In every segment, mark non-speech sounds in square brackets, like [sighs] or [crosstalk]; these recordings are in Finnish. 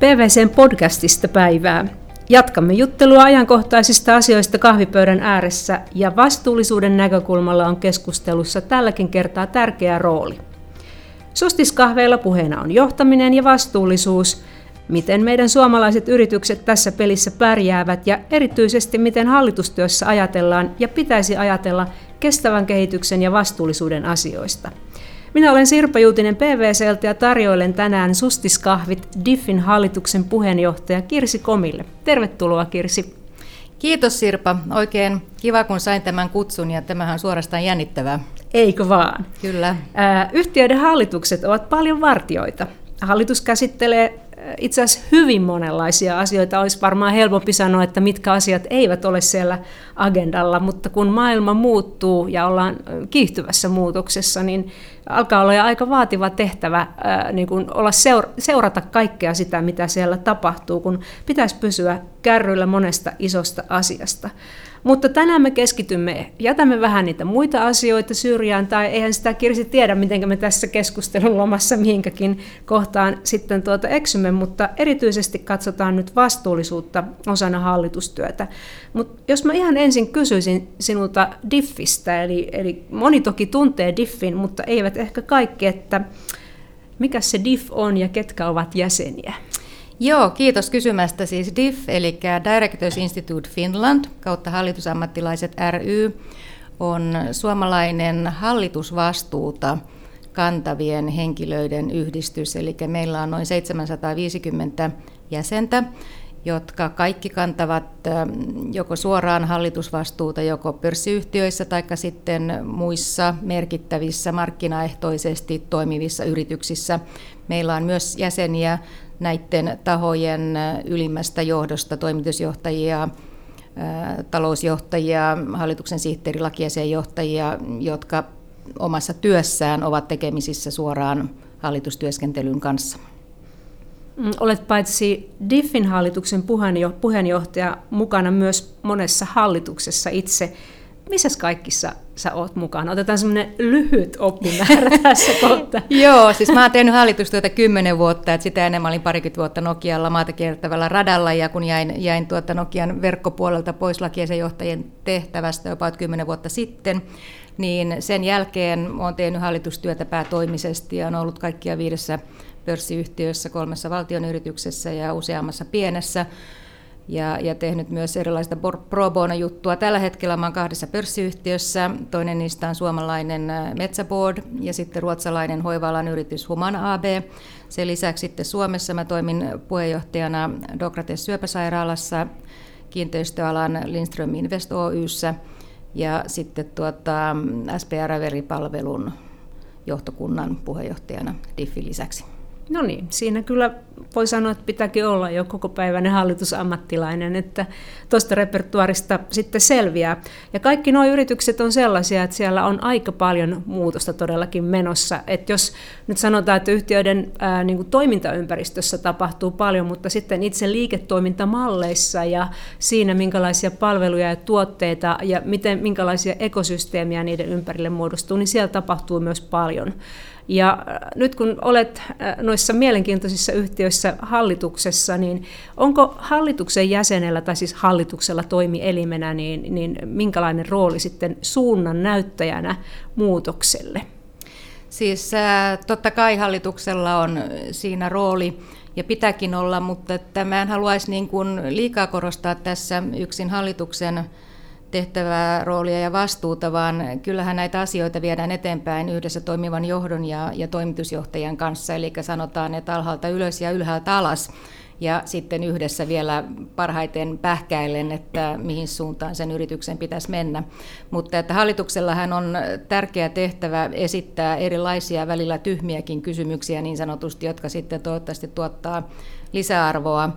PVCn podcastista päivää. Jatkamme juttelua ajankohtaisista asioista kahvipöydän ääressä ja vastuullisuuden näkökulmalla on keskustelussa tälläkin kertaa tärkeä rooli. Sustiskahveilla puheena on johtaminen ja vastuullisuus, miten meidän suomalaiset yritykset tässä pelissä pärjäävät ja erityisesti miten hallitustyössä ajatellaan ja pitäisi ajatella kestävän kehityksen ja vastuullisuuden asioista – minä olen Sirpa Juutinen PVCltä ja tarjoilen tänään Sustiskahvit Diffin hallituksen puheenjohtaja Kirsi Komille. Tervetuloa Kirsi. Kiitos Sirpa. Oikein kiva kun sain tämän kutsun ja tämähän on suorastaan jännittävää. Eikö vaan? Kyllä. Yhtiöiden hallitukset ovat paljon vartioita. Hallitus käsittelee itse asiassa hyvin monenlaisia asioita. Olisi varmaan helpompi sanoa, että mitkä asiat eivät ole siellä agendalla, mutta kun maailma muuttuu ja ollaan kiihtyvässä muutoksessa, niin alkaa olla aika vaativa tehtävä niin kuin olla seurata kaikkea sitä, mitä siellä tapahtuu, kun pitäisi pysyä kärryillä monesta isosta asiasta. Mutta tänään me keskitymme, jätämme vähän niitä muita asioita syrjään, tai eihän sitä Kirsi tiedä, miten me tässä keskustelun lomassa mihinkäkin kohtaan sitten tuota eksymme, mutta erityisesti katsotaan nyt vastuullisuutta osana hallitustyötä. Mutta jos mä ihan ensin kysyisin sinulta Diffistä, eli, eli moni toki tuntee Diffin, mutta eivät ehkä kaikki, että mikä se Diff on ja ketkä ovat jäseniä? Joo, kiitos kysymästä. Siis DIF, eli Directors Institute Finland, kautta hallitusammattilaiset ry, on suomalainen hallitusvastuuta kantavien henkilöiden yhdistys. Eli meillä on noin 750 jäsentä, jotka kaikki kantavat joko suoraan hallitusvastuuta joko pörssiyhtiöissä tai sitten muissa merkittävissä markkinaehtoisesti toimivissa yrityksissä. Meillä on myös jäseniä näiden tahojen ylimmästä johdosta, toimitusjohtajia, talousjohtajia, hallituksen sihteeri, johtajia, jotka omassa työssään ovat tekemisissä suoraan hallitustyöskentelyn kanssa. Mm, olet paitsi DIFin hallituksen puheenjohtaja mukana myös monessa hallituksessa itse. Missä kaikissa sä oot mukana? Otetaan semmoinen lyhyt oppimäärä [laughs] tässä kohtaa. Joo, siis mä oon tehnyt hallitustyötä kymmenen vuotta, että sitä enemmän olin parikymmentä vuotta Nokialla maata kiertävällä radalla, ja kun jäin, jäin tuota Nokian verkkopuolelta pois johtajien tehtävästä jopa kymmenen vuotta sitten, niin sen jälkeen olen tehnyt hallitustyötä päätoimisesti ja on ollut kaikkia viidessä pörssiyhtiössä, kolmessa valtionyrityksessä ja useammassa pienessä ja, ja tehnyt myös erilaista pro bono-juttua. Tällä hetkellä olen kahdessa pörssiyhtiössä. Toinen niistä on suomalainen äh, Metsäboard ja sitten ruotsalainen hoiva yritys Human AB. Sen lisäksi sitten Suomessa mä toimin puheenjohtajana Dokrates syöpäsairaalassa, kiinteistöalan Lindström Invest Oyssä ja sitten tuota SPR-veripalvelun johtokunnan puheenjohtajana DIFin lisäksi. No niin, siinä kyllä voi sanoa, että pitääkin olla jo koko päiväinen hallitusammattilainen, että tuosta repertuarista sitten selviää. Ja kaikki nuo yritykset on sellaisia, että siellä on aika paljon muutosta todellakin menossa. Että jos nyt sanotaan, että yhtiöiden ää, niin kuin toimintaympäristössä tapahtuu paljon, mutta sitten itse liiketoimintamalleissa ja siinä, minkälaisia palveluja ja tuotteita ja miten, minkälaisia ekosysteemiä niiden ympärille muodostuu, niin siellä tapahtuu myös paljon. Ja äh, nyt kun olet äh, noissa mielenkiintoisissa yhtiöissä hallituksessa, niin onko hallituksen jäsenellä tai siis hallituksella toimielimenä, niin, niin minkälainen rooli sitten suunnan näyttäjänä muutokselle? Siis äh, totta kai hallituksella on siinä rooli ja pitääkin olla, mutta että mä en haluaisi niin kuin liikaa korostaa tässä yksin hallituksen tehtävää, roolia ja vastuuta, vaan kyllähän näitä asioita viedään eteenpäin yhdessä toimivan johdon ja, ja toimitusjohtajan kanssa, eli sanotaan, että alhaalta ylös ja ylhäältä alas, ja sitten yhdessä vielä parhaiten pähkäillen, että mihin suuntaan sen yrityksen pitäisi mennä. Mutta että hallituksellahan on tärkeä tehtävä esittää erilaisia välillä tyhmiäkin kysymyksiä niin sanotusti, jotka sitten toivottavasti tuottaa lisäarvoa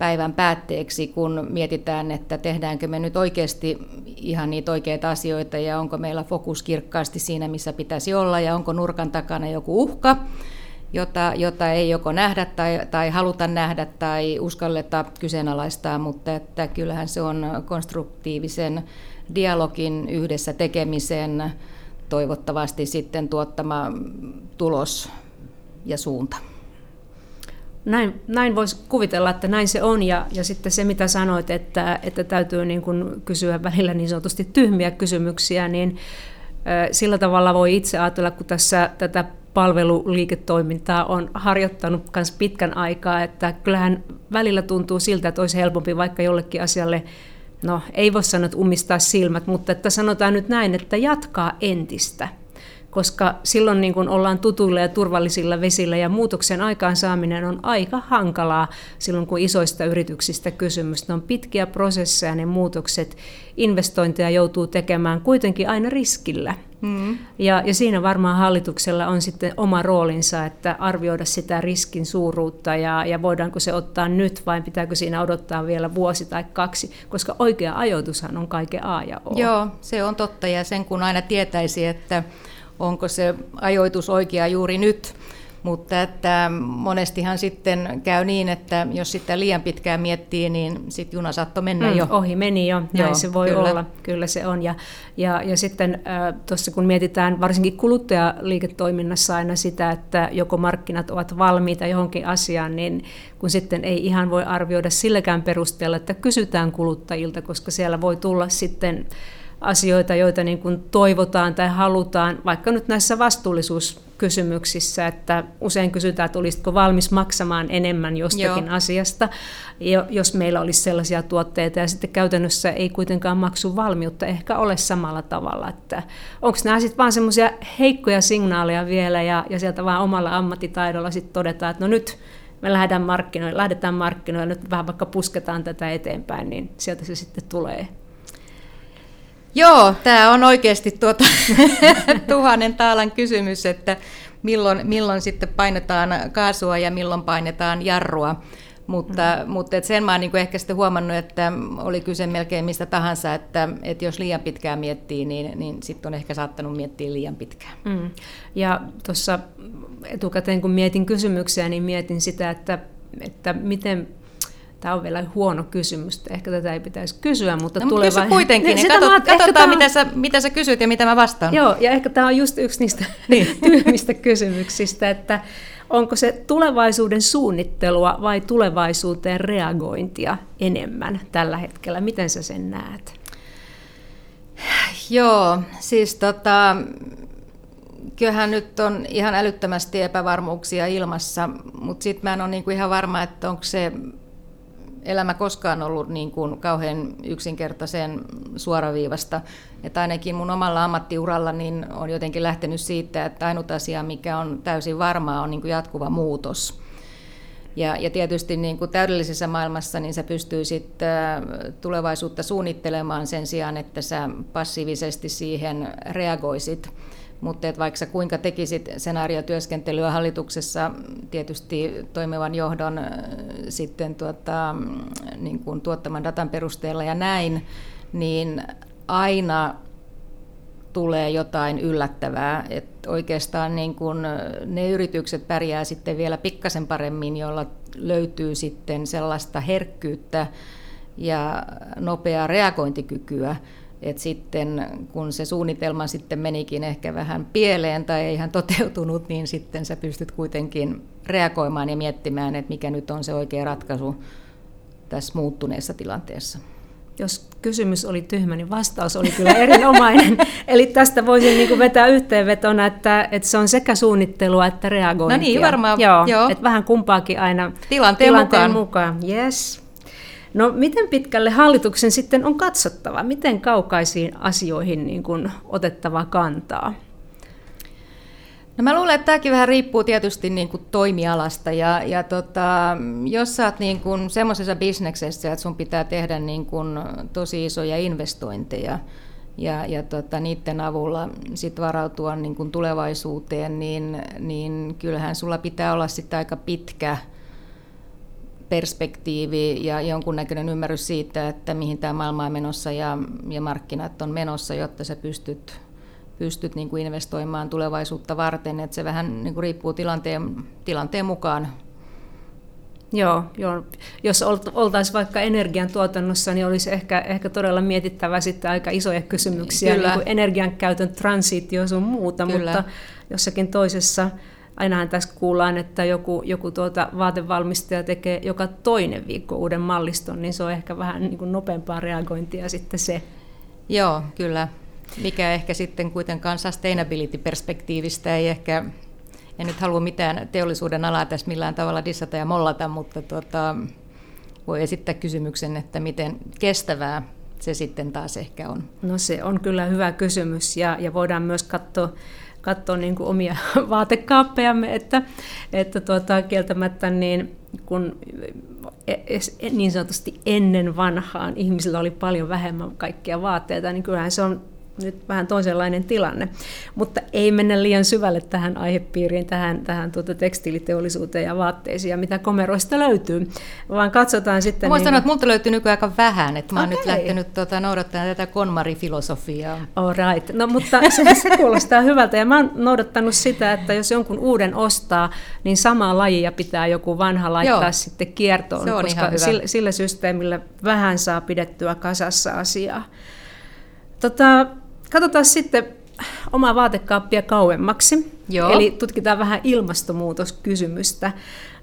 päivän päätteeksi, kun mietitään, että tehdäänkö me nyt oikeasti ihan niitä oikeita asioita ja onko meillä fokus kirkkaasti siinä, missä pitäisi olla ja onko nurkan takana joku uhka, jota, jota ei joko nähdä tai, tai haluta nähdä tai uskalleta kyseenalaistaa, mutta että kyllähän se on konstruktiivisen dialogin yhdessä tekemisen toivottavasti sitten tuottama tulos ja suunta. Näin, näin voisi kuvitella, että näin se on. Ja, ja sitten se, mitä sanoit, että, että täytyy niin kuin kysyä välillä niin sanotusti tyhmiä kysymyksiä, niin sillä tavalla voi itse ajatella, kun tässä tätä palveluliiketoimintaa on harjoittanut myös pitkän aikaa, että kyllähän välillä tuntuu siltä, että olisi helpompi vaikka jollekin asialle, no ei voi sanoa, että umistaa silmät, mutta että sanotaan nyt näin, että jatkaa entistä koska silloin niin kun ollaan tutuilla ja turvallisilla vesillä ja muutoksen aikaansaaminen on aika hankalaa silloin, kun isoista yrityksistä kysymys. Ne on pitkiä prosesseja, ne muutokset, investointeja joutuu tekemään kuitenkin aina riskillä. Mm. Ja, ja siinä varmaan hallituksella on sitten oma roolinsa, että arvioida sitä riskin suuruutta ja, ja voidaanko se ottaa nyt vai pitääkö siinä odottaa vielä vuosi tai kaksi, koska oikea ajoitushan on kaiken A ja O. Joo, se on totta ja sen kun aina tietäisi, että onko se ajoitus oikea juuri nyt. Mutta että monestihan sitten käy niin, että jos sitä liian pitkään miettii, niin sitten juna saattoi mennä mm, jo. Ohi meni jo, näin Joo, se voi kyllä. olla, kyllä se on. Ja, ja, ja sitten äh, tuossa kun mietitään varsinkin kuluttajaliiketoiminnassa aina sitä, että joko markkinat ovat valmiita johonkin asiaan, niin kun sitten ei ihan voi arvioida silläkään perusteella, että kysytään kuluttajilta, koska siellä voi tulla sitten asioita, joita niin kuin toivotaan tai halutaan, vaikka nyt näissä vastuullisuuskysymyksissä, että usein kysytään, että olisitko valmis maksamaan enemmän jostakin Joo. asiasta, jos meillä olisi sellaisia tuotteita, ja sitten käytännössä ei kuitenkaan maksu valmiutta ehkä ole samalla tavalla, että onko nämä sitten vaan semmoisia heikkoja signaaleja vielä, ja, ja sieltä vaan omalla ammattitaidolla sitten todetaan, että no nyt me lähdetään markkinoille, lähdetään markkinoille, nyt vähän vaikka pusketaan tätä eteenpäin, niin sieltä se sitten tulee. Joo, tämä on oikeasti tuota, [laughs] tuhannen taalan kysymys, että milloin, milloin sitten painetaan kaasua ja milloin painetaan jarrua. Mutta, mm. mutta et sen mä oon niin ehkä sitten huomannut, että oli kyse melkein mistä tahansa, että, että jos liian pitkään miettii, niin, niin sitten on ehkä saattanut miettiä liian pitkään. Mm. Ja tuossa etukäteen kun mietin kysymyksiä, niin mietin sitä, että, että miten Tämä on vielä huono kysymys, ehkä tätä ei pitäisi kysyä, mutta no, tulee kysy kuitenkin, [laughs] niin, niin katsot, mä, katsotaan mitä, on... sä, mitä sä kysyt ja mitä mä vastaan. Joo, ja ehkä tämä on just yksi niistä [laughs] [laughs] niin. tyhmistä kysymyksistä, että onko se tulevaisuuden suunnittelua vai tulevaisuuteen reagointia enemmän tällä hetkellä? Miten sä sen näet? [sighs] Joo, siis tota, kyllähän nyt on ihan älyttömästi epävarmuuksia ilmassa, mutta sitten mä en ole niinku ihan varma, että onko se elämä koskaan ollut niin kuin kauhean yksinkertaisen suoraviivasta. Että ainakin mun omalla ammattiuralla niin on jotenkin lähtenyt siitä, että ainut asia, mikä on täysin varmaa, on niin kuin jatkuva muutos. Ja, ja tietysti niin kuin täydellisessä maailmassa niin sä pystyisit äh, tulevaisuutta suunnittelemaan sen sijaan, että sä passiivisesti siihen reagoisit. Mutta että vaikka kuinka tekisit senaariotyöskentelyä hallituksessa tietysti toimivan johdon sitten tuota, niin kuin tuottaman datan perusteella ja näin, niin aina tulee jotain yllättävää. että oikeastaan niin kun ne yritykset pärjää sitten vielä pikkasen paremmin, jolla löytyy sitten sellaista herkkyyttä ja nopeaa reagointikykyä, et sitten kun se suunnitelma sitten menikin ehkä vähän pieleen tai ei ihan toteutunut, niin sitten sä pystyt kuitenkin reagoimaan ja miettimään, että mikä nyt on se oikea ratkaisu tässä muuttuneessa tilanteessa. Jos kysymys oli tyhmä, niin vastaus oli kyllä erinomainen. [laughs] Eli tästä voisin niin vetää yhteenvetona, että, että se on sekä suunnittelua että reagointia. No niin, varmaan. Joo, joo. Että vähän kumpaakin aina tilanteen, tilanteen mukaan. mukaan. Yes. No miten pitkälle hallituksen sitten on katsottava? Miten kaukaisiin asioihin niin kuin otettava kantaa? No mä luulen, että tämäkin vähän riippuu tietysti niin kuin toimialasta. Ja, ja tota, jos sä oot niin kuin semmoisessa bisneksessä, että sun pitää tehdä niin kuin tosi isoja investointeja, ja, ja tota, niiden avulla sit varautua niin kuin tulevaisuuteen, niin, niin kyllähän sulla pitää olla sitten aika pitkä perspektiivi ja jonkunnäköinen ymmärrys siitä, että mihin tämä maailma on menossa ja, ja markkinat on menossa, jotta sä pystyt, pystyt niin kuin investoimaan tulevaisuutta varten. Että se vähän niin kuin riippuu tilanteen, tilanteen mukaan. Joo, joo, jos oltaisiin vaikka energiantuotannossa, niin olisi ehkä, ehkä todella mietittävä sitten aika isoja kysymyksiä, Kyllä. niin kuin energian käytön transitio sun muuta, Kyllä. mutta jossakin toisessa ainahan tässä kuullaan, että joku, joku tuota vaatevalmistaja tekee joka toinen viikko uuden malliston, niin se on ehkä vähän niin kuin nopeampaa reagointia sitten se. Joo, kyllä. Mikä ehkä sitten kuitenkaan sustainability-perspektiivistä ei ehkä, en nyt halua mitään teollisuuden alaa tässä millään tavalla dissata ja mollata, mutta tuota, voi esittää kysymyksen, että miten kestävää se sitten taas ehkä on? No se on kyllä hyvä kysymys ja, ja voidaan myös katsoa, katsoa niin kuin omia [laughs] vaatekaappejamme, että, että tuota, kieltämättä niin kun e, e, niin sanotusti ennen vanhaan ihmisillä oli paljon vähemmän kaikkia vaatteita, niin kyllähän se on nyt vähän toisenlainen tilanne. Mutta ei mennä liian syvälle tähän aihepiiriin, tähän, tähän tuota tekstiiliteollisuuteen ja vaatteisiin ja mitä komeroista löytyy, vaan katsotaan sitten... Mä niin... sanoa, että multa löytyy nykyään aika vähän, että mä oon okay. nyt lähtenyt tuota, noudattamaan tätä konmarifilosofiaa. All right. No mutta [laughs] se, se kuulostaa hyvältä ja mä oon noudattanut sitä, että jos jonkun uuden ostaa, niin samaa lajia pitää joku vanha laittaa Joo. sitten kiertoon, se on koska sillä, sillä systeemillä vähän saa pidettyä kasassa asiaa. Tota, Katsotaan sitten omaa vaatekaappia kauemmaksi. Joo. Eli tutkitaan vähän ilmastonmuutoskysymystä.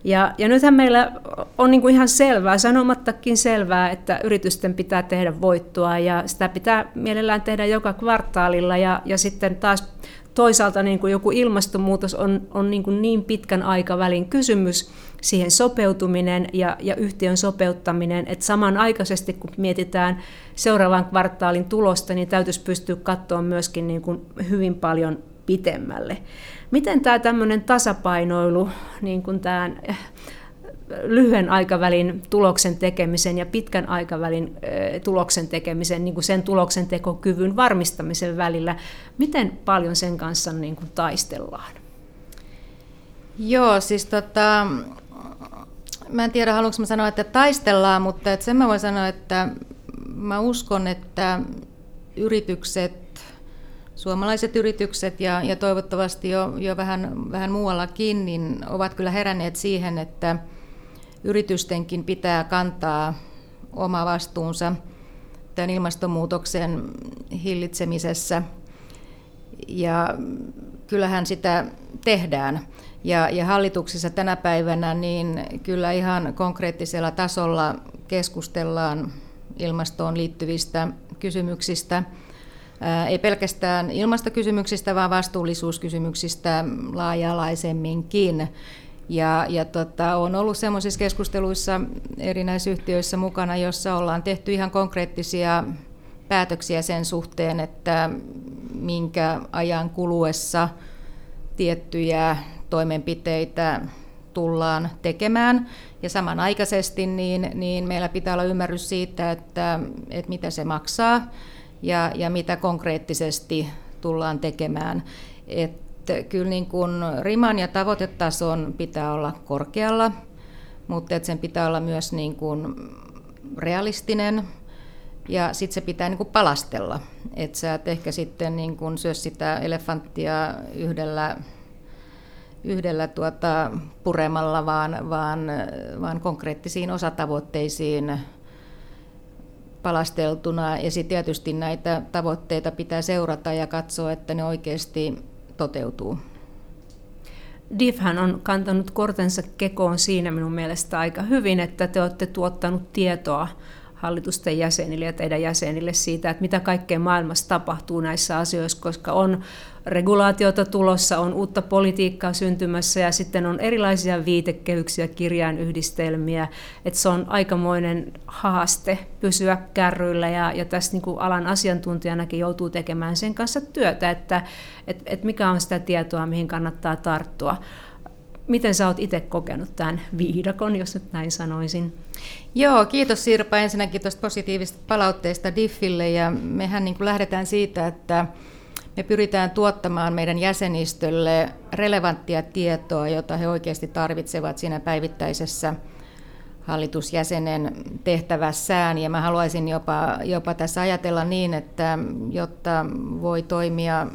Ja, ja nythän meillä on niin kuin ihan selvää, sanomattakin selvää, että yritysten pitää tehdä voittoa ja sitä pitää mielellään tehdä joka kvartaalilla ja, ja sitten taas toisaalta niin kuin joku ilmastonmuutos on, on niin, kuin niin pitkän aikavälin kysymys, siihen sopeutuminen ja, ja yhtiön sopeuttaminen, että samanaikaisesti kun mietitään seuraavan kvartaalin tulosta, niin täytyisi pystyä katsoa myöskin niin kuin hyvin paljon pitemmälle. Miten tämä tämmöinen tasapainoilu, niin kuin tämän lyhyen aikavälin tuloksen tekemisen ja pitkän aikavälin tuloksen tekemisen, niin kuin sen tuloksen tekokyvyn varmistamisen välillä, miten paljon sen kanssa niin kuin taistellaan? Joo, siis tota, mä en tiedä haluanko mä sanoa, että taistellaan, mutta että sen mä voin sanoa, että mä uskon, että yritykset, suomalaiset yritykset ja, ja toivottavasti jo, jo vähän, vähän muuallakin, niin ovat kyllä heränneet siihen, että yritystenkin pitää kantaa oma vastuunsa tämän ilmastonmuutoksen hillitsemisessä. Ja kyllähän sitä tehdään. Ja, ja hallituksessa tänä päivänä niin kyllä ihan konkreettisella tasolla keskustellaan ilmastoon liittyvistä kysymyksistä. Ei pelkästään ilmastokysymyksistä, vaan vastuullisuuskysymyksistä laaja-alaisemminkin. Ja, ja tota, on ollut sellaisissa keskusteluissa erinäisissä yhtiöissä mukana, jossa ollaan tehty ihan konkreettisia päätöksiä sen suhteen, että minkä ajan kuluessa tiettyjä toimenpiteitä tullaan tekemään. Ja samanaikaisesti niin, niin meillä pitää olla ymmärrys siitä, että, että mitä se maksaa ja, ja mitä konkreettisesti tullaan tekemään. Että kyllä niin kuin riman ja tavoitetason pitää olla korkealla, mutta että sen pitää olla myös niin kuin realistinen ja sitten se pitää niin kuin palastella. Että sä et ehkä sitten niin kuin syö sitä elefanttia yhdellä yhdellä tuota puremalla, vaan, vaan, vaan konkreettisiin osatavoitteisiin palasteltuna. Ja sitten tietysti näitä tavoitteita pitää seurata ja katsoa, että ne oikeasti toteutuu. DIFhän on kantanut kortensa kekoon siinä minun mielestä aika hyvin, että te olette tuottanut tietoa hallitusten jäsenille ja teidän jäsenille siitä, että mitä kaikkea maailmassa tapahtuu näissä asioissa, koska on regulaatiota tulossa, on uutta politiikkaa syntymässä ja sitten on erilaisia viitekehyksiä, kirjainyhdistelmiä, että se on aikamoinen haaste pysyä kärryillä ja, ja tässä niin kuin alan asiantuntijanakin joutuu tekemään sen kanssa työtä, että että että mikä on sitä tietoa, mihin kannattaa tarttua. Miten sä oot itse kokenut tämän viidakon, jos nyt näin sanoisin? Joo, kiitos Sirpa ensinnäkin tuosta positiivisesta palautteesta Diffille ja mehän niin kuin lähdetään siitä, että me pyritään tuottamaan meidän jäsenistölle relevanttia tietoa, jota he oikeasti tarvitsevat siinä päivittäisessä hallitusjäsenen tehtävässään. Ja mä haluaisin jopa, jopa tässä ajatella niin, että jotta voi toimia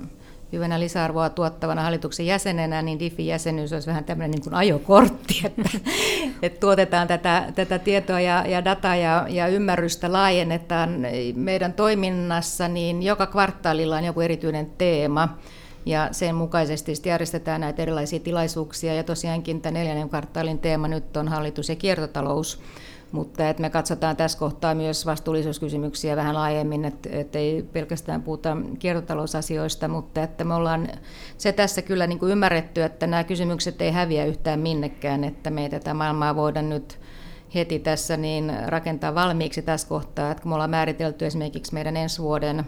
lisäarvoa tuottavana hallituksen jäsenenä, niin DIFI-jäsenyys olisi vähän tämmöinen niin kuin ajokortti, että, [laughs] että tuotetaan tätä, tätä tietoa ja, ja dataa ja, ja ymmärrystä laajennetaan meidän toiminnassa, niin joka kvartaalilla on joku erityinen teema, Ja sen mukaisesti järjestetään näitä erilaisia tilaisuuksia. Ja tosiaankin tämä neljännen kvartaalin teema nyt on hallitus ja kiertotalous. Mutta että me katsotaan tässä kohtaa myös vastuullisuuskysymyksiä vähän laajemmin, että, ei pelkästään puhuta kiertotalousasioista, mutta että me ollaan se tässä kyllä niin kuin ymmärretty, että nämä kysymykset ei häviä yhtään minnekään, että me ei tätä maailmaa voida nyt heti tässä niin rakentaa valmiiksi tässä kohtaa, että kun me ollaan määritelty esimerkiksi meidän ensi vuoden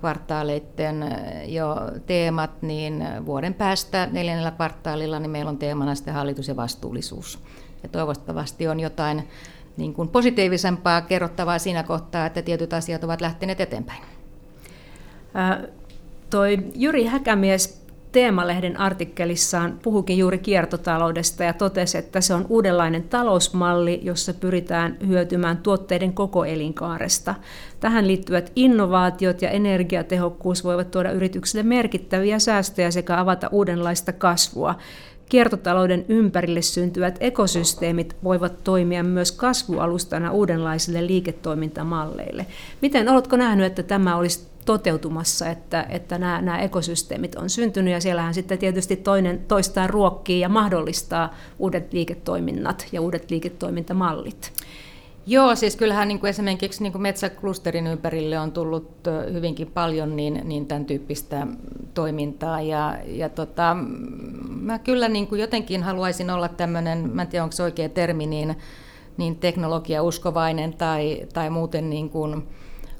kvartaaleiden jo teemat, niin vuoden päästä neljännellä kvartaalilla niin meillä on teemana sitten hallitus ja vastuullisuus. Ja toivottavasti on jotain niin kuin positiivisempaa kerrottavaa siinä kohtaa, että tietyt asiat ovat lähteneet eteenpäin. Ää, toi Jyri Häkämies Teemalehden artikkelissaan puhukin juuri kiertotaloudesta ja totesi, että se on uudenlainen talousmalli, jossa pyritään hyötymään tuotteiden koko elinkaaresta. Tähän liittyvät innovaatiot ja energiatehokkuus voivat tuoda yrityksille merkittäviä säästöjä sekä avata uudenlaista kasvua. Kiertotalouden ympärille syntyvät ekosysteemit voivat toimia myös kasvualustana uudenlaisille liiketoimintamalleille. Miten oletko nähnyt, että tämä olisi toteutumassa, että, että nämä, nämä ekosysteemit on syntynyt ja siellähän sitten tietysti toinen toistaan ruokkii ja mahdollistaa uudet liiketoiminnat ja uudet liiketoimintamallit. Joo, siis kyllähän niin kuin esimerkiksi niin kuin metsäklusterin ympärille on tullut hyvinkin paljon niin, niin tämän tyyppistä toimintaa. Ja, ja tota, mä kyllä niin kuin jotenkin haluaisin olla tämmöinen, mä en tiedä onko se oikea termi, niin, niin teknologiauskovainen tai, tai muuten niin kuin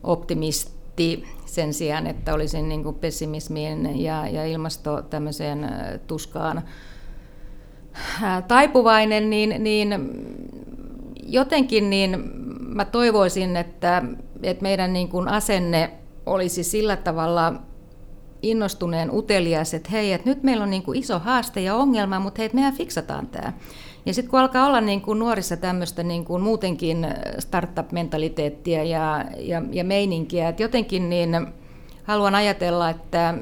optimisti sen sijaan, että olisin niin kuin pessimismiin ja, ja ilmasto tämmöiseen tuskaan taipuvainen, niin, niin jotenkin niin mä toivoisin, että, että meidän niin kuin asenne olisi sillä tavalla innostuneen utelias, että hei, että nyt meillä on niin kuin iso haaste ja ongelma, mutta hei, mehän fiksataan tämä. Ja sitten kun alkaa olla niin kuin nuorissa tämmöistä niin kuin muutenkin startup-mentaliteettia ja, ja, ja meininkiä, että jotenkin niin haluan ajatella, että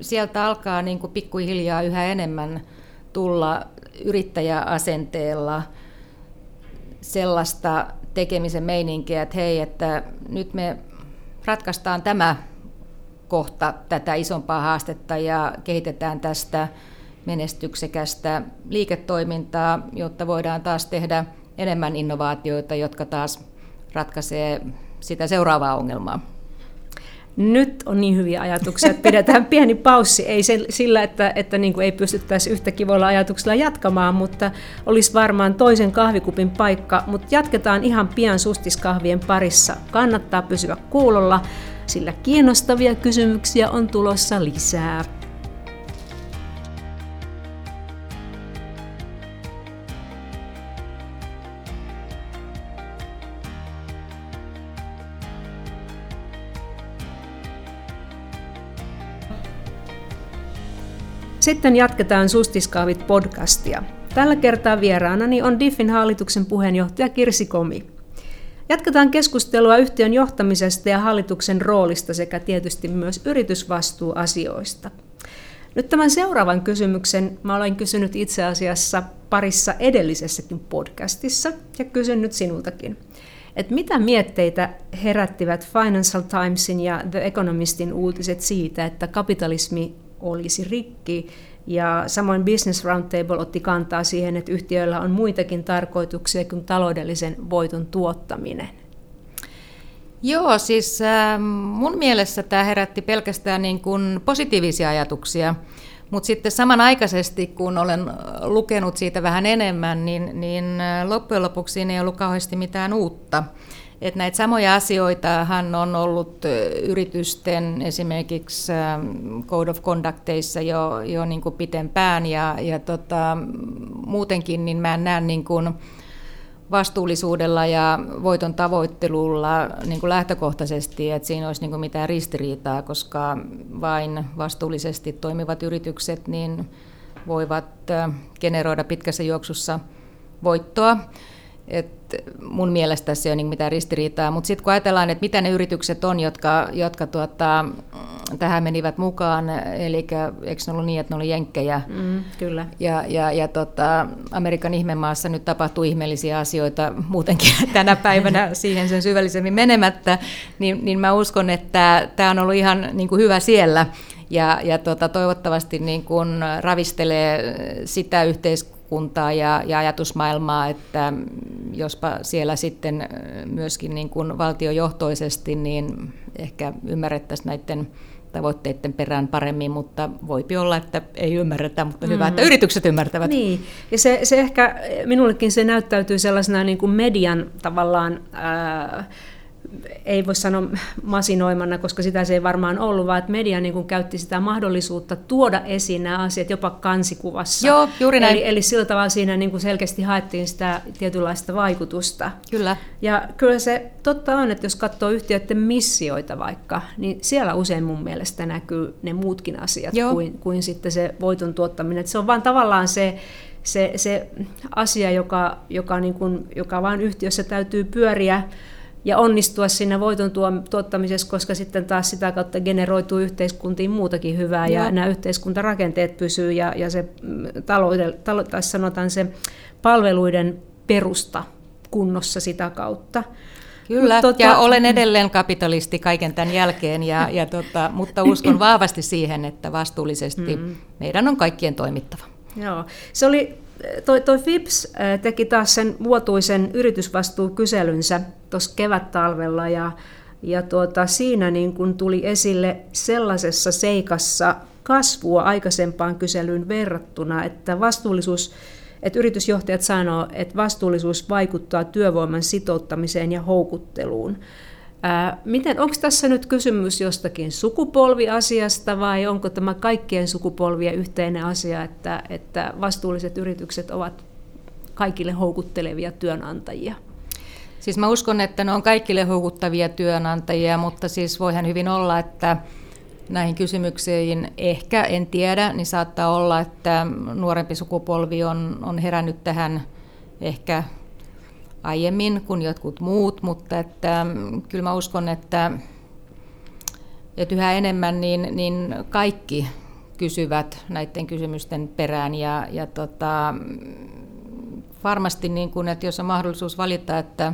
sieltä alkaa niin kuin pikkuhiljaa yhä enemmän tulla yrittäjäasenteella – sellaista tekemisen meininkiä, että hei, että nyt me ratkaistaan tämä kohta tätä isompaa haastetta ja kehitetään tästä menestyksekästä liiketoimintaa, jotta voidaan taas tehdä enemmän innovaatioita, jotka taas ratkaisee sitä seuraavaa ongelmaa nyt on niin hyviä ajatuksia, että pidetään [laughs] pieni paussi. Ei sillä, että, että niin kuin ei pystyttäisi yhtä kivoilla ajatuksilla jatkamaan, mutta olisi varmaan toisen kahvikupin paikka. Mutta jatketaan ihan pian sustiskahvien parissa. Kannattaa pysyä kuulolla, sillä kiinnostavia kysymyksiä on tulossa lisää. Sitten jatketaan Sustiskaavit podcastia. Tällä kertaa vieraanani on Diffin hallituksen puheenjohtaja Kirsi Komi. Jatketaan keskustelua yhtiön johtamisesta ja hallituksen roolista sekä tietysti myös yritysvastuuasioista. Nyt tämän seuraavan kysymyksen mä olen kysynyt itse asiassa parissa edellisessäkin podcastissa ja kysyn nyt sinultakin. Et mitä mietteitä herättivät Financial Timesin ja The Economistin uutiset siitä, että kapitalismi olisi rikki. Ja samoin Business Roundtable otti kantaa siihen, että yhtiöillä on muitakin tarkoituksia kuin taloudellisen voiton tuottaminen. Joo, siis äh, mun mielessä tämä herätti pelkästään niin kuin positiivisia ajatuksia, mutta sitten samanaikaisesti, kun olen lukenut siitä vähän enemmän, niin, niin äh, loppujen lopuksi ei ollut kauheasti mitään uutta. Että näitä samoja asioita hän on ollut yritysten esimerkiksi Code of Conducteissa jo, jo niin kuin pitempään ja, ja tota, muutenkin niin mä en näe niin kuin vastuullisuudella ja voiton tavoittelulla niin kuin lähtökohtaisesti, että siinä olisi niin kuin mitään ristiriitaa, koska vain vastuullisesti toimivat yritykset niin voivat generoida pitkässä juoksussa voittoa. Et mun mielestä se ei ole niin mitään ristiriitaa, mutta sitten kun ajatellaan, että mitä ne yritykset on, jotka, jotka tuota, tähän menivät mukaan, eli eikö ne ollut niin, että ne oli jenkkejä? Mm, kyllä. Ja, ja, ja tota, Amerikan ihmemaassa nyt tapahtuu ihmeellisiä asioita muutenkin [laughs] tänä päivänä siihen sen syvällisemmin menemättä, niin, niin mä uskon, että tämä on ollut ihan niin kuin hyvä siellä. Ja, ja tota, toivottavasti niin kun ravistelee sitä yhteiskuntaa ja, ja ajatusmaailmaa, että jospa siellä sitten myöskin niin kun valtiojohtoisesti niin ehkä ymmärrettäisiin näiden tavoitteiden perään paremmin, mutta voipi olla, että ei ymmärretä, mutta hyvä, mm. että yritykset ymmärtävät. Niin, ja se, se ehkä, minullekin se näyttäytyy sellaisena niin kuin median tavallaan... Ää, ei voi sanoa masinoimana, koska sitä se ei varmaan ollut, vaan että media niin kuin käytti sitä mahdollisuutta tuoda esiin nämä asiat jopa kansikuvassa. Joo, juuri näin. Eli, eli sillä tavalla siinä niin kuin selkeästi haettiin sitä tietynlaista vaikutusta. Kyllä. Ja kyllä se totta on, että jos katsoo yhtiöiden missioita vaikka, niin siellä usein mun mielestä näkyy ne muutkin asiat kuin, kuin sitten se voiton tuottaminen. Että se on vaan tavallaan se, se, se asia, joka, joka, niin kuin, joka vain yhtiössä täytyy pyöriä ja onnistua siinä voiton tuottamisessa, koska sitten taas sitä kautta generoituu yhteiskuntiin muutakin hyvää ja, ja nämä yhteiskuntarakenteet pysyy ja, ja se mm, talouden, talo, tai sanotaan se palveluiden perusta kunnossa sitä kautta. Kyllä, tota, ja olen edelleen kapitalisti kaiken tämän jälkeen, ja, ja tota, mutta uskon [clears throat] vahvasti siihen, että vastuullisesti mm. meidän on kaikkien toimittava. Joo, se oli toi, toi FIPS teki taas sen vuotuisen yritysvastuukyselynsä tuossa kevät-talvella ja, ja tuota, siinä niin kun tuli esille sellaisessa seikassa kasvua aikaisempaan kyselyyn verrattuna, että vastuullisuus että yritysjohtajat sanoo, että vastuullisuus vaikuttaa työvoiman sitouttamiseen ja houkutteluun. Ää, miten, onko tässä nyt kysymys jostakin sukupolviasiasta vai onko tämä kaikkien sukupolvien yhteinen asia, että, että vastuulliset yritykset ovat kaikille houkuttelevia työnantajia? Siis mä uskon, että ne on kaikille houkuttavia työnantajia, mutta siis voihan hyvin olla, että näihin kysymyksiin ehkä, en tiedä, niin saattaa olla, että nuorempi sukupolvi on, on herännyt tähän ehkä aiemmin kuin jotkut muut, mutta että, mm, kyllä mä uskon, että, että yhä enemmän niin, niin kaikki kysyvät näiden kysymysten perään ja, ja tota, varmasti, niin kuin, että jos on mahdollisuus valita, että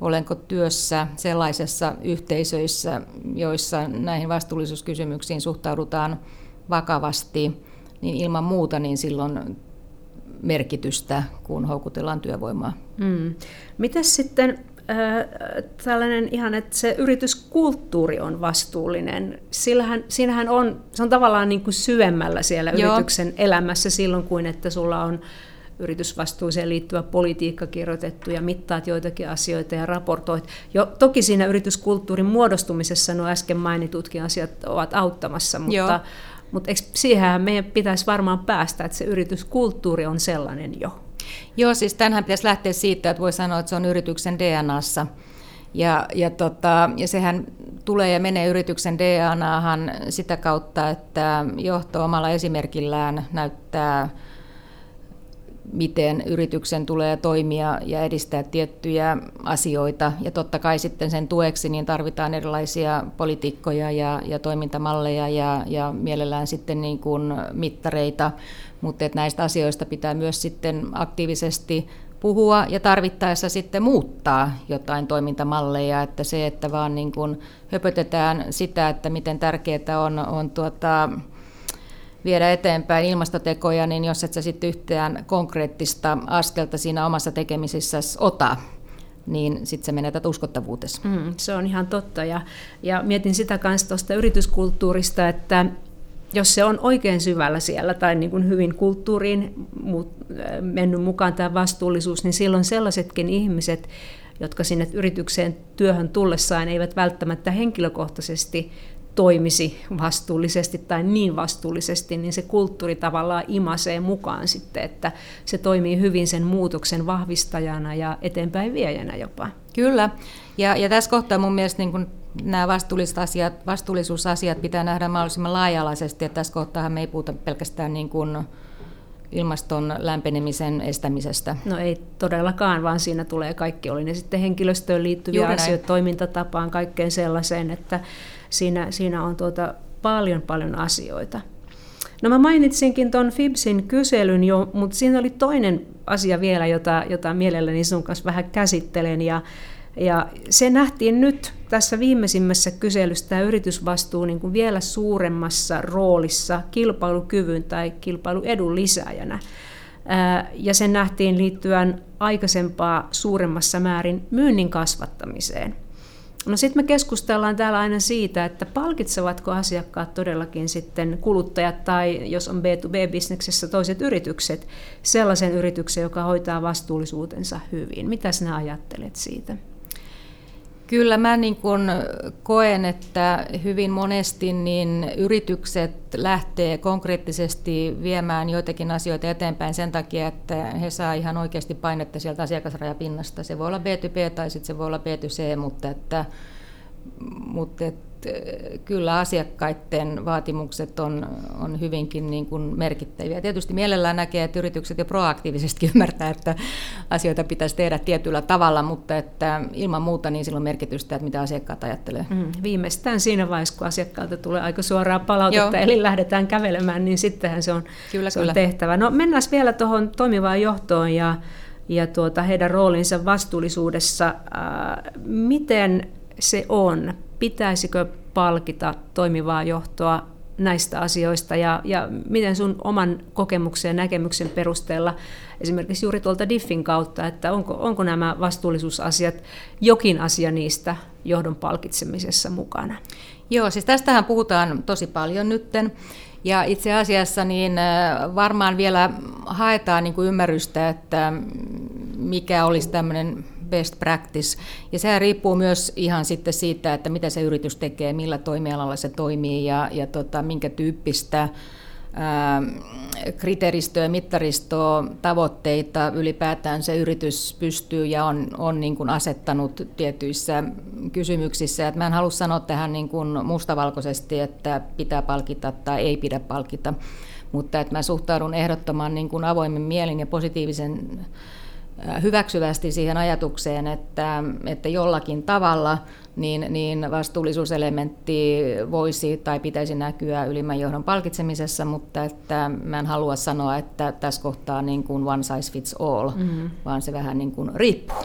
olenko työssä sellaisessa yhteisöissä, joissa näihin vastuullisuuskysymyksiin suhtaudutaan vakavasti, niin ilman muuta niin silloin merkitystä, kun houkutellaan työvoimaa. Mm. Miten sitten äh, tällainen ihan, että se yrityskulttuuri on vastuullinen. Sillähän, siinähän on, se on tavallaan niin kuin syvemmällä siellä Joo. yrityksen elämässä silloin kuin, että sulla on yritysvastuuseen liittyvä politiikka kirjoitettu ja mittaat joitakin asioita ja raportoit. Jo, toki siinä yrityskulttuurin muodostumisessa nuo äsken mainitutkin asiat ovat auttamassa, mutta, Joo. mutta siihen meidän pitäisi varmaan päästä, että se yrityskulttuuri on sellainen jo. Joo, siis tämähän pitäisi lähteä siitä, että voi sanoa, että se on yrityksen DNAssa. Ja, ja, tota, ja sehän tulee ja menee yrityksen DNAhan sitä kautta, että johto omalla esimerkillään näyttää miten yrityksen tulee toimia ja edistää tiettyjä asioita. Ja totta kai sitten sen tueksi niin tarvitaan erilaisia politiikkoja ja, ja toimintamalleja ja, ja mielellään sitten niin kuin mittareita, mutta että näistä asioista pitää myös sitten aktiivisesti puhua ja tarvittaessa sitten muuttaa jotain toimintamalleja, että se, että vaan niin kuin höpötetään sitä, että miten tärkeää on, on tuota, viedä eteenpäin ilmastotekoja, niin jos et sä sitten yhtään konkreettista askelta siinä omassa tekemisessä ota, niin sitten se menetät uskottavuutesi. Mm, se on ihan totta. Ja, ja mietin sitä kanssa tuosta yrityskulttuurista, että jos se on oikein syvällä siellä tai niin kuin hyvin kulttuuriin mennyt mukaan tämä vastuullisuus, niin silloin sellaisetkin ihmiset, jotka sinne yritykseen työhön tullessaan eivät välttämättä henkilökohtaisesti toimisi vastuullisesti tai niin vastuullisesti, niin se kulttuuri tavallaan imasee mukaan sitten, että se toimii hyvin sen muutoksen vahvistajana ja eteenpäin viejänä jopa. Kyllä, ja, ja tässä kohtaa mun mielestä niin kun nämä vastuulliset asiat, vastuullisuusasiat pitää nähdä mahdollisimman laaja-alaisesti, että tässä kohtaa me ei puhuta pelkästään niin kuin ilmaston lämpenemisen estämisestä? No ei todellakaan, vaan siinä tulee kaikki, oli ne sitten henkilöstöön liittyviä Juuri asioita, näin. toimintatapaan, kaikkeen sellaiseen, että siinä, siinä on tuota paljon paljon asioita. No mä mainitsinkin tuon Fibsin kyselyn jo, mutta siinä oli toinen asia vielä, jota, jota mielelläni sun kanssa vähän käsittelen, ja Ja se nähtiin nyt tässä viimeisimmässä kyselyssä tämä yritysvastuu niin kuin vielä suuremmassa roolissa kilpailukyvyn tai kilpailuedun lisääjänä. Ja sen nähtiin liittyen aikaisempaa suuremmassa määrin myynnin kasvattamiseen. No sitten me keskustellaan täällä aina siitä, että palkitsevatko asiakkaat todellakin sitten kuluttajat tai jos on B2B-bisneksessä toiset yritykset, sellaisen yrityksen, joka hoitaa vastuullisuutensa hyvin. Mitä sinä ajattelet siitä? Kyllä mä niin kun koen, että hyvin monesti niin yritykset lähtee konkreettisesti viemään joitakin asioita eteenpäin sen takia, että he saa ihan oikeasti painetta sieltä asiakasrajapinnasta. Se voi olla B2B tai sitten se voi olla B2C, mutta että, mutta että kyllä asiakkaiden vaatimukset on, on hyvinkin niin kuin merkittäviä. Tietysti mielellään näkee, että yritykset jo proaktiivisesti [laughs] ymmärtää, että asioita pitäisi tehdä tietyllä tavalla, mutta että ilman muuta niin silloin merkitystä, että mitä asiakkaat ajattelee. Mm, viimeistään siinä vaiheessa, kun asiakkaalta tulee aika suoraa palautetta, Joo. eli lähdetään kävelemään, niin sittenhän se on, kyllä, se on kyllä. tehtävä. No mennään vielä tuohon toimivaan johtoon ja, ja tuota, heidän roolinsa vastuullisuudessa. Äh, miten se on? Pitäisikö palkita toimivaa johtoa näistä asioista ja, ja miten sun oman kokemuksen ja näkemyksen perusteella esimerkiksi juuri tuolta Diffin kautta, että onko, onko nämä vastuullisuusasiat jokin asia niistä johdon palkitsemisessa mukana? Joo, siis tästähän puhutaan tosi paljon nytten. Ja itse asiassa niin varmaan vielä haetaan niin kuin ymmärrystä, että mikä olisi tämmöinen best practice. Ja se riippuu myös ihan sitten siitä, että mitä se yritys tekee, millä toimialalla se toimii ja, ja tota, minkä tyyppistä kriteeristöä, mittaristoa, tavoitteita ylipäätään se yritys pystyy ja on, on niin kuin asettanut tietyissä kysymyksissä. Et mä en halua sanoa tähän niin kuin mustavalkoisesti, että pitää palkita tai ei pidä palkita, mutta että mä suhtaudun ehdottoman niin kuin avoimen mielin ja positiivisen hyväksyvästi siihen ajatukseen, että, että jollakin tavalla niin, niin vastuullisuuselementti voisi tai pitäisi näkyä ylimmän johdon palkitsemisessa, mutta että mä en halua sanoa, että tässä kohtaa niin kuin one size fits all, mm-hmm. vaan se vähän niin kuin riippuu.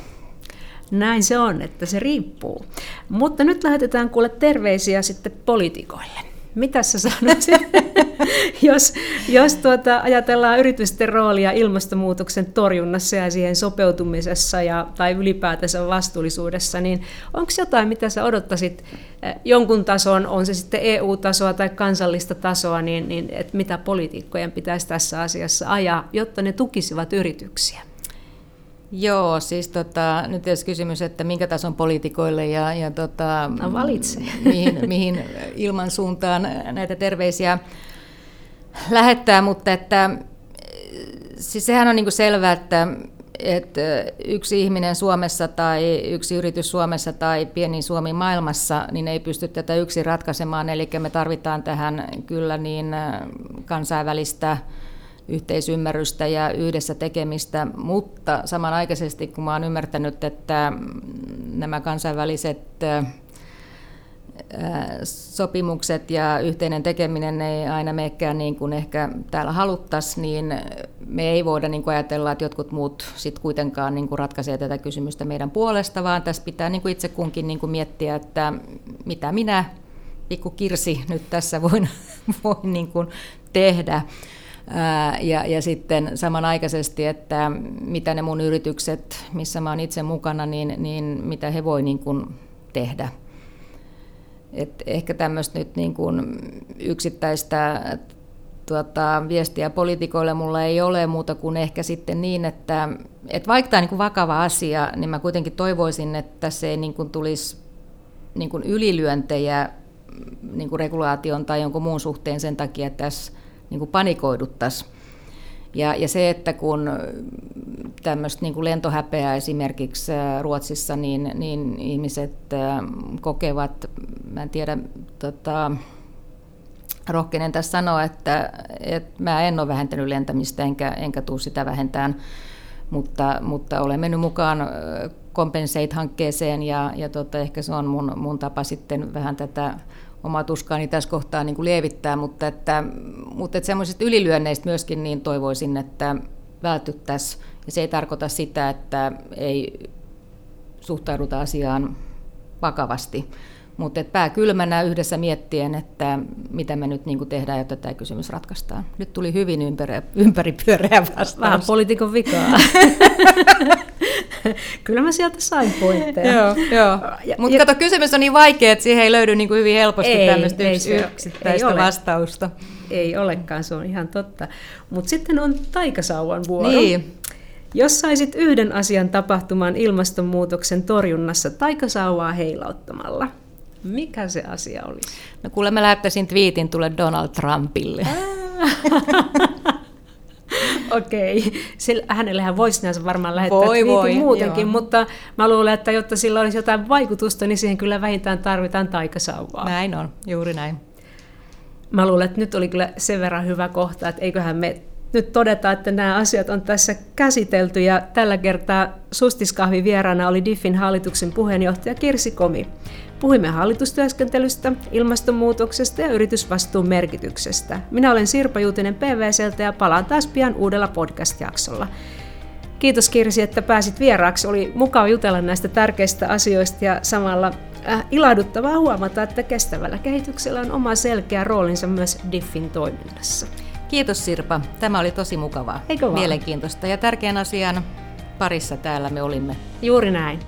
Näin se on, että se riippuu. Mutta nyt lähetetään kuule terveisiä sitten poliitikoille. Mitä sä sanoisit, [laughs] [laughs] jos, jos tuota, ajatellaan yritysten roolia ilmastonmuutoksen torjunnassa ja siihen sopeutumisessa ja, tai ylipäätänsä vastuullisuudessa, niin onko jotain, mitä sä odottaisit eh, jonkun tason, on se sitten EU-tasoa tai kansallista tasoa, niin, niin että mitä poliitikkojen pitäisi tässä asiassa ajaa, jotta ne tukisivat yrityksiä? Joo, siis tota, nyt jos kysymys, että minkä tason poliitikoille ja, ja tota, no, valitse. Mihin, mihin ilman suuntaan näitä terveisiä lähettää, mutta että, siis sehän on niin selvää, että, että yksi ihminen Suomessa tai yksi yritys Suomessa tai pieni Suomi maailmassa, niin ei pysty tätä yksin ratkaisemaan, eli me tarvitaan tähän kyllä niin kansainvälistä yhteisymmärrystä ja yhdessä tekemistä, mutta samanaikaisesti kun olen ymmärtänyt, että nämä kansainväliset sopimukset ja yhteinen tekeminen ei aina menekään niin kuin ehkä täällä haluttaisiin, niin me ei voida niin kuin ajatella, että jotkut muut sit kuitenkaan niin kuin ratkaisee tätä kysymystä meidän puolesta, vaan tässä pitää niin kuin itse kunkin niin kuin miettiä, että mitä minä, pikku Kirsi, nyt tässä voin, [laughs] voin niin kuin tehdä. Ja, ja sitten samanaikaisesti, että mitä ne mun yritykset, missä mä oon itse mukana, niin, niin mitä he voi niin kuin tehdä. Et ehkä tämmöistä nyt niin kuin yksittäistä tuota, viestiä poliitikoille mulla ei ole muuta kuin ehkä sitten niin, että, että vaikka tämä on niin vakava asia, niin mä kuitenkin toivoisin, että se ei niin kuin tulisi niin kuin ylilyöntejä niin kuin regulaation tai jonkun muun suhteen sen takia, että tässä niin kuin panikoiduttaisiin. Ja, ja se, että kun tämmöistä niin kuin lentohäpeää esimerkiksi äh, Ruotsissa, niin, niin ihmiset äh, kokevat, mä en tiedä, tota, rohkenen tässä sanoa, että, että mä en ole vähentänyt lentämistä enkä, enkä tule sitä vähentämään, mutta, mutta olen mennyt mukaan äh, Compensate-hankkeeseen ja, ja tota, ehkä se on mun, mun tapa sitten vähän tätä omaa tuskaani tässä kohtaa niin kuin lievittää, mutta, että, mutta että semmoisista ylilyönneistä myöskin niin toivoisin, että vältyttäisiin. Ja se ei tarkoita sitä, että ei suhtaudutaan asiaan vakavasti. Mutta pää kylmänä yhdessä miettien, että mitä me nyt niin tehdään, jotta tämä kysymys ratkaistaan. Nyt tuli hyvin ympäri, ympäripyöreä vastaus. Vähän poliitikon vikaa. [laughs] Kyllä mä sieltä sain pointteja. joo, joo. Mutta kato, kysymys on niin vaikea, että siihen ei löydy niin kuin hyvin helposti ei, tämmöistä ei, yks, yksittäistä ei vastausta. Ei olekaan, se on ihan totta. Mutta sitten on taikasauvan vuoro. Niin. Jos saisit yhden asian tapahtumaan ilmastonmuutoksen torjunnassa taikasauvaa heilauttamalla, mikä se asia olisi? No kuule, mä lähettäisin twiitin tulle Donald Trumpille. [laughs] Okei, okay. hänellähän voisi näissä varmaan lähettää voi, voi, muutenkin, joo. mutta mä luulen, että jotta sillä olisi jotain vaikutusta, niin siihen kyllä vähintään tarvitaan taikasauvaa. Näin on, juuri näin. Mä luulen, että nyt oli kyllä sen verran hyvä kohta, että eiköhän me nyt todeta, että nämä asiat on tässä käsitelty ja tällä kertaa Sustiskahvi vieraana oli DIFin hallituksen puheenjohtaja Kirsi Komi. Puhuimme hallitustyöskentelystä, ilmastonmuutoksesta ja yritysvastuun merkityksestä. Minä olen Sirpa Juutinen PVCltä ja palaan taas pian uudella podcast-jaksolla. Kiitos Kirsi, että pääsit vieraaksi. Oli mukava jutella näistä tärkeistä asioista ja samalla äh, ilahduttavaa huomata, että kestävällä kehityksellä on oma selkeä roolinsa myös DIFin toiminnassa. Kiitos Sirpa. Tämä oli tosi mukavaa. Eikö vaan? Mielenkiintoista ja tärkeän asian parissa täällä me olimme. Juuri näin.